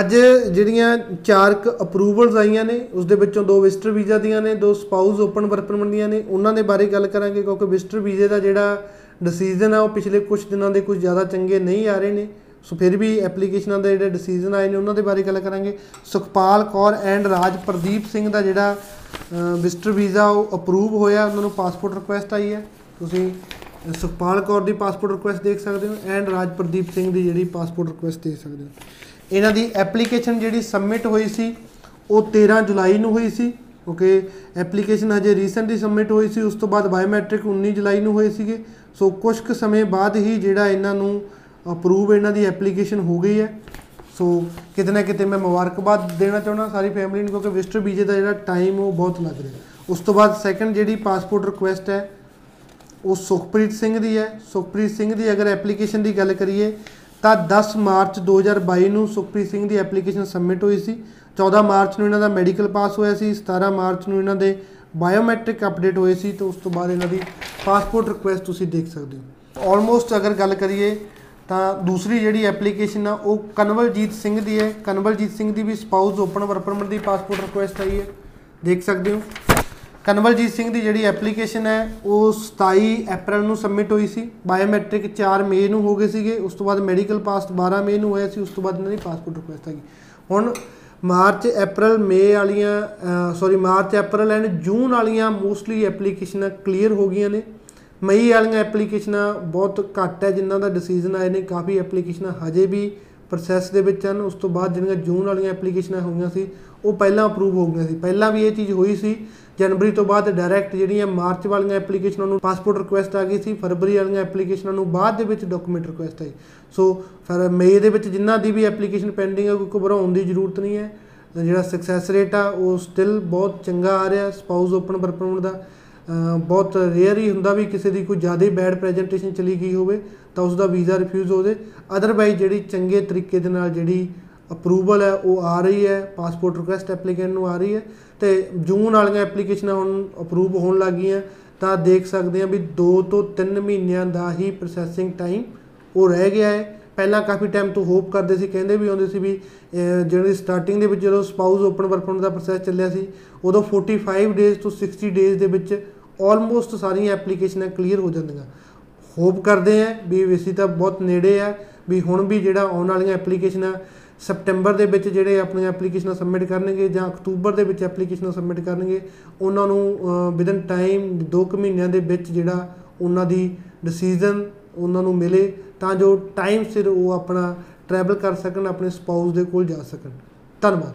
ਅੱਜ ਜਿਹੜੀਆਂ ਚਾਰ ਕ ਅਪਰੂਵਲਸ ਆਈਆਂ ਨੇ, ਉਸ ਦੇ ਵਿੱਚੋਂ ਦੋ ਵਿਜ਼ਟਰ ਵੀਜ਼ਾ ਦੀਆਂ ਨੇ, ਦੋ ਸਪਾਊਸ ਓਪਨ ਵਰਕ ਪਰਮਿਟ ਦੀਆਂ ਨੇ, ਉਹਨਾਂ ਦੇ ਬਾਰੇ ਗੱਲ ਕਰਾਂਗੇ ਕਿਉਂਕਿ ਵਿਜ਼ਟਰ ਵੀਜ਼ੇ ਦਾ ਜਿਹੜਾ ਡਿਸੀਜਨ ਆ, ਉਹ ਪਿਛਲੇ ਕੁਝ ਦਿਨਾਂ ਦੇ ਕੁਝ ਜ਼ਿਆਦਾ ਚੰਗੇ ਨਹੀਂ ਆ ਰਹੇ ਨੇ। ਸੋ ਫਿਰ ਵੀ ਐਪਲੀਕੇਸ਼ਨਾਂ ਦੇ ਜਿਹੜੇ ਡਿਸੀਜਨ ਆਏ ਨੇ, ਉਹਨਾਂ ਦੇ ਬਾਰੇ ਗੱਲ ਕਰਾਂਗੇ। ਸੁਖਪਾਲ ਕੌਰ ਐਂਡ ਰਾਜ ਪ੍ਰਦੀਪ ਸਿੰਘ ਦਾ ਜਿਹੜਾ ਵਿਜ਼ਟਰ ਵੀਜ਼ਾ, ਉਹ ਅਪਰੂਵ ਹੋਇਆ, ਉਹਨਾਂ ਨੂੰ ਪਾਸਪੋਰਟ ਰਿਕੁਐਸਟ ਆਈ ਹੈ। ਤੁਸੀਂ ਸੁਖਪਾਲ ਕੌਰ ਦੀ ਪਾਸਪੋਰਟ ਰਿਕੁਐਸਟ ਦੇਖ ਸਕਦੇ ਹੋ ਐਂਡ ਰਾਜ ਪ੍ਰਦੀਪ ਸਿੰਘ ਦੀ ਜਿਹੜੀ ਪਾਸਪੋਰਟ ਰਿਕੁਐਸਟ ਦੇਖ ਸਕਦੇ ਹੋ। ਇਹਨਾਂ ਦੀ ਐਪਲੀਕੇਸ਼ਨ ਜਿਹੜੀ ਸਬਮਿਟ ਹੋਈ ਸੀ, ਉਹ 13 ਜੁਲਾਈ ਨੂੰ ਹੋਈ ਸੀ ਓਕੇ ਐਪਲੀਕੇਸ਼ਨ ਹਜੇ ਰੀਸੈਂਟਲੀ ਸਬਮਿਟ ਹੋਈ ਸੀ, ਉਸ ਤੋਂ ਬਾਅਦ ਬਾਇਓਮੈਟ੍ਰਿਕ 19 ਜੁਲਾਈ ਨੂੰ ਹੋਏ ਸੀਗੇ। ਸੋ ਕੁਝ ਕੁ ਸਮੇਂ ਬਾਅਦ ਹੀ ਜਿਹੜਾ ਇਹਨਾਂ ਨੂੰ ਅਪਰੂਵ ਇਹਨਾਂ ਦੀ ਐਪਲੀਕੇਸ਼ਨ ਹੋ ਗਈ ਹੈ। ਸੋ ਕਿਤੇ ਨਾ ਕਿਤੇ ਮੈਂ ਮੁਬਾਰਕਬਾਦ ਦੇਣਾ ਚਾਹੁੰਦਾ ਸਾਰੀ ਫੈਮਿਲੀ ਨੂੰ, ਕਿਉਂਕਿ ਵਿਜ਼ਟਰ ਵੀਜ਼ੇ ਦਾ ਜਿਹੜਾ ਟਾਈਮ ਉਹ ਬਹੁਤ ਲੱਗ ਰਿਹਾ। ਉਸ ਤੋਂ ਬਾਅਦ ਸੈਕੰਡ ਜਿਹੜੀ ਪਾਸਪੋਰਟ ਰਿਕੁਐਸਟ ਹੈ, ਉਹ ਸੁਖਪ੍ਰੀਤ ਸਿੰਘ ਦੀ ਹੈ। ਸੁਖਪ੍ਰੀਤ ਸਿੰਘ ਦੀ ਅਗਰ ਐਪਲੀਕੇਸ਼ਨ ਦੀ ਗੱਲ ਕਰੀਏ ਤਾਂ 10 ਮਾਰਚ 2022 ਨੂੰ ਸੁਖਪ੍ਰੀਤ ਸਿੰਘ ਦੀ ਐਪਲੀਕੇਸ਼ਨ ਸਬਮਿਟ ਹੋਈ ਸੀ। 14 ਮਾਰਚ ਨੂੰ ਇਹਨਾਂ ਦਾ ਮੈਡੀਕਲ ਪਾਸ ਹੋਇਆ ਸੀ। 17 ਮਾਰਚ ਨੂੰ ਇਹਨਾਂ ਦੇ ਬਾਇਓਮੈਟ੍ਰਿਕ ਅਪਡੇਟ ਹੋਏ ਸੀ। ਤੇ ਉਸ ਤੋਂ ਬਾਅਦ ਇਹਨਾਂ ਦੀ ਪਾਸਪੋਰਟ ਰਿਕੁਐਸਟ ਤੁਸੀਂ ਦੇਖ ਸਕਦੇ ਹੋ। ਆਲਮੋਸਟ ਅਗਰ ਗੱਲ ਕਰੀਏ ਤਾਂ ਦੂਸਰੀ ਜਿਹੜੀ ਐਪਲੀਕੇਸ਼ਨ ਆ, ਉਹ ਕਨਵਲਜੀਤ ਸਿੰਘ ਦੀ ਹੈ। ਕਨਵਲਜੀਤ ਸਿੰਘ ਦੀ ਵੀ ਸਪਾਊਸ ਓਪਨ ਵਰਕ ਪਰਮਿਟ ਦੀ ਪਾਸਪੋਰਟ ਰਿਕੁਐਸਟ ਆਈ ਹੈ। ਦੇਖ ਸਕਦੇ ਹੋ। ਕਨਵਲਜੀਤ ਸਿੰਘ ਦੀ ਜਿਹੜੀ ਐਪਲੀਕੇਸ਼ਨ ਹੈ, ਉਹ 27 ਅਪ੍ਰੈਲ ਨੂੰ ਸਬਮਿਟ ਹੋਈ ਸੀ। ਬਾਇਓਮੈਟ੍ਰਿਕ 4 ਮਈ ਨੂੰ ਹੋ ਗਏ ਸੀਗੇ, ਉਸ ਤੋਂ ਬਾਅਦ ਮੈਡੀਕਲ ਪਾਸ 12 ਮਈ ਨੂੰ ਹੋਇਆ ਸੀ, ਉਸ ਤੋਂ ਬਾਅਦ ਇਹਨਾਂ ਦੀ ਪਾਸਪੋਰਟ ਰਿਕੁਐਸਟ ਆ ਗਈ। ਹੁਣ ਮਾਰਚ ਅਪ੍ਰੈਲ ਮਈ ਵਾਲੀਆਂ sorry March April and June ਵਾਲੀਆਂ ਮੋਸਟਲੀ ਐਪਲੀਕੇਸ਼ਨਾਂ ਕਲੀਅਰ ਹੋ ਗਈਆਂ ਨੇ। ਮਈ ਵਾਲੀਆਂ ਐਪਲੀਕੇਸ਼ਨਾਂ ਬਹੁਤ ਘੱਟ ਹੈ, ਜਿਨ੍ਹਾਂ ਦਾ ਡਿਸੀਜਨ ਆਏ ਨੇ, ਕਾਫੀ ਐਪਲੀਕੇਸ਼ਨਾਂ ਹਜੇ ਵੀ ਪ੍ਰੋਸੈਸ ਦੇ ਵਿੱਚ ਹਨ। ਉਸ ਤੋਂ ਬਾਅਦ ਜਿਹੜੀਆਂ ਜੂਨ ਵਾਲੀਆਂ ਐਪਲੀਕੇਸ਼ਨਾਂ ਹੋਈਆਂ ਸੀ, ਉਹ ਪਹਿਲਾਂ ਅਪਰੂਵ ਹੋ ਗਈਆਂ ਸੀ। ਪਹਿਲਾਂ ਵੀ ਇਹ ਚੀਜ਼ ਹੋਈ ਸੀ ਜਨਵਰੀ ਤੋਂ ਬਾਅਦ ਡਾਇਰੈਕਟ ਜਿਹੜੀਆਂ ਮਾਰਚ ਵਾਲੀਆਂ ਐਪਲੀਕੇਸ਼ਨਾਂ ਨੂੰ ਪਾਸਪੋਰਟ ਰਿਕੁਐਸਟ ਆ ਗਈ ਸੀ, ਫਰਵਰੀ ਵਾਲੀਆਂ ਐਪਲੀਕੇਸ਼ਨਾਂ ਨੂੰ ਬਾਅਦ ਦੇ ਵਿੱਚ ਡਾਕੂਮੈਂਟ ਰਿਕੁਐਸਟ ਆਈ। ਸੋ ਫਿਰ ਮਈ ਦੇ ਵਿੱਚ ਜਿਨ੍ਹਾਂ ਦੀ ਵੀ ਐਪਲੀਕੇਸ਼ਨ ਪੈਂਡਿੰਗ ਹੈ ਕੋਈ ਘਬਰਾਉਣ ਦੀ ਜ਼ਰੂਰਤ ਨਹੀਂ ਹੈ। ਜਿਹੜਾ ਸਕਸੈਸ ਰੇਟ ਆ, ਉਹ ਸਟਿਲ ਬਹੁਤ ਚੰਗਾ ਆ ਰਿਹਾ ਸਪਾਊਸ ਓਪਨ ਪਰਫਾਰਮੈਂਸ ਦਾ। ਅਹ, ਬਹੁਤ ਰੇਅਰ ਹੀ ਹੁੰਦਾ ਵੀ ਕਿਸੇ ਦੀ ਕੋਈ ਜ਼ਿਆਦਾ ਬੈਡ ਪ੍ਰੈਜੈਂਟੇਸ਼ਨ ਚਲੀ ਗਈ ਹੋਵੇ, ਤਾਂ ਉਸ ਦਾ ਵੀਜ਼ਾ ਰਿਫਿਊਜ਼ ਹੋ ਜਾਵੇ ਅਦਰਵਾਈਜ਼ ਜਿਹੜੀ ਚੰਗੇ ਤਰੀਕੇ ਦੇ ਨਾਲ ਜਿਹੜੀ ਅਪਰੂਵਲ ਹੈ, ਉਹ ਆ ਰਹੀ ਹੈ ਪਾਸਪੋਰਟ ਰਿਕੁਐਸਟ ਐਪਲੀਕੈਂਟ ਨੂੰ ਆ ਰਹੀ ਹੈ। ਤੇ ਜੂਨ ਵਾਲੀਆਂ ਐਪਲੀਕੇਸ਼ਨਾਂ ਹੁਣ ਅਪਰੂਵ ਹੋਣ ਲੱਗੀਆਂ ਤਾਂ ਦੇਖ ਸਕਦੇ ਹਾਂ ਵੀ 2 ਤੋਂ 3 ਮਹੀਨਿਆਂ ਦਾ ਹੀ ਪ੍ਰੋਸੈਸਿੰਗ ਟਾਈਮ ਉਹ ਰਹਿ ਗਿਆ ਹੈ। ਪਹਿਲਾਂ ਕਾਫੀ ਟਾਈਮ ਤੋਂ ਹੋਪ ਕਰਦੇ ਸੀ, ਕਹਿੰਦੇ ਵੀ ਹੁੰਦੇ ਸੀ ਵੀ, ਅਹ, ਜਿਹੜੀ ਸਟਾਰਟਿੰਗ ਦੇ ਵਿੱਚ ਜਦੋਂ ਸਪਾਊਸ ਓਪਨ ਵਰਕ ਦਾ ਪ੍ਰੋਸੈਸ ਚੱਲਿਆ ਸੀ, ਉਦੋਂ 45 ਡੇਜ਼ ਤੋਂ 60 ਡੇਜ਼ ਦੇ ਵਿੱਚ ਆਲਮੋਸਟ ਸਾਰੀਆਂ ਐਪਲੀਕੇਸ਼ਨਾਂ ਕਲੀਅਰ ਹੋ ਜਾਂਦੀਆਂ। ਹੋਪ ਕਰਦੇ ਆ ਵੀ ਵੈਸੀ ਤਾਂ ਬਹੁਤ ਨੇੜੇ ਆ, ਵੀ ਹੁਣ ਵੀ ਜਿਹੜਾ ਆਉਣ ਵਾਲੀਆਂ ਐਪਲੀਕੇਸ਼ਨਾਂ ਸਪਟੈਂਬਰ ਦੇ ਵਿੱਚ ਜਿਹੜੇ ਆਪਣੀਆਂ ਐਪਲੀਕੇਸ਼ਨਾਂ ਸਬਮਿਟ ਕਰਨਗੇ ਜਾਂ ਅਕਤੂਬਰ ਦੇ ਵਿੱਚ ਐਪਲੀਕੇਸ਼ਨਾਂ ਸਬਮਿਟ ਕਰਨਗੇ, ਉਹਨਾਂ ਨੂੰ ਵਿਦਨ ਟਾਈਮ 2 ਕੁ ਮਹੀਨਿਆਂ ਦੇ ਵਿੱਚ ਜਿਹੜਾ ਉਹਨਾਂ ਦੀ ਡਿਸੀਜਨ ਉਹਨਾਂ ਨੂੰ ਮਿਲੇ ਤਾਂ ਜੋ ਟਾਈਮ ਸਿਰ ਉਹ ਆਪਣਾ ਟਰੈਵਲ ਕਰ ਸਕਣ, ਆਪਣੇ ਸਪਾਊਸ ਦੇ ਕੋਲ ਜਾ ਸਕਣ। ਧੰਨਵਾਦ।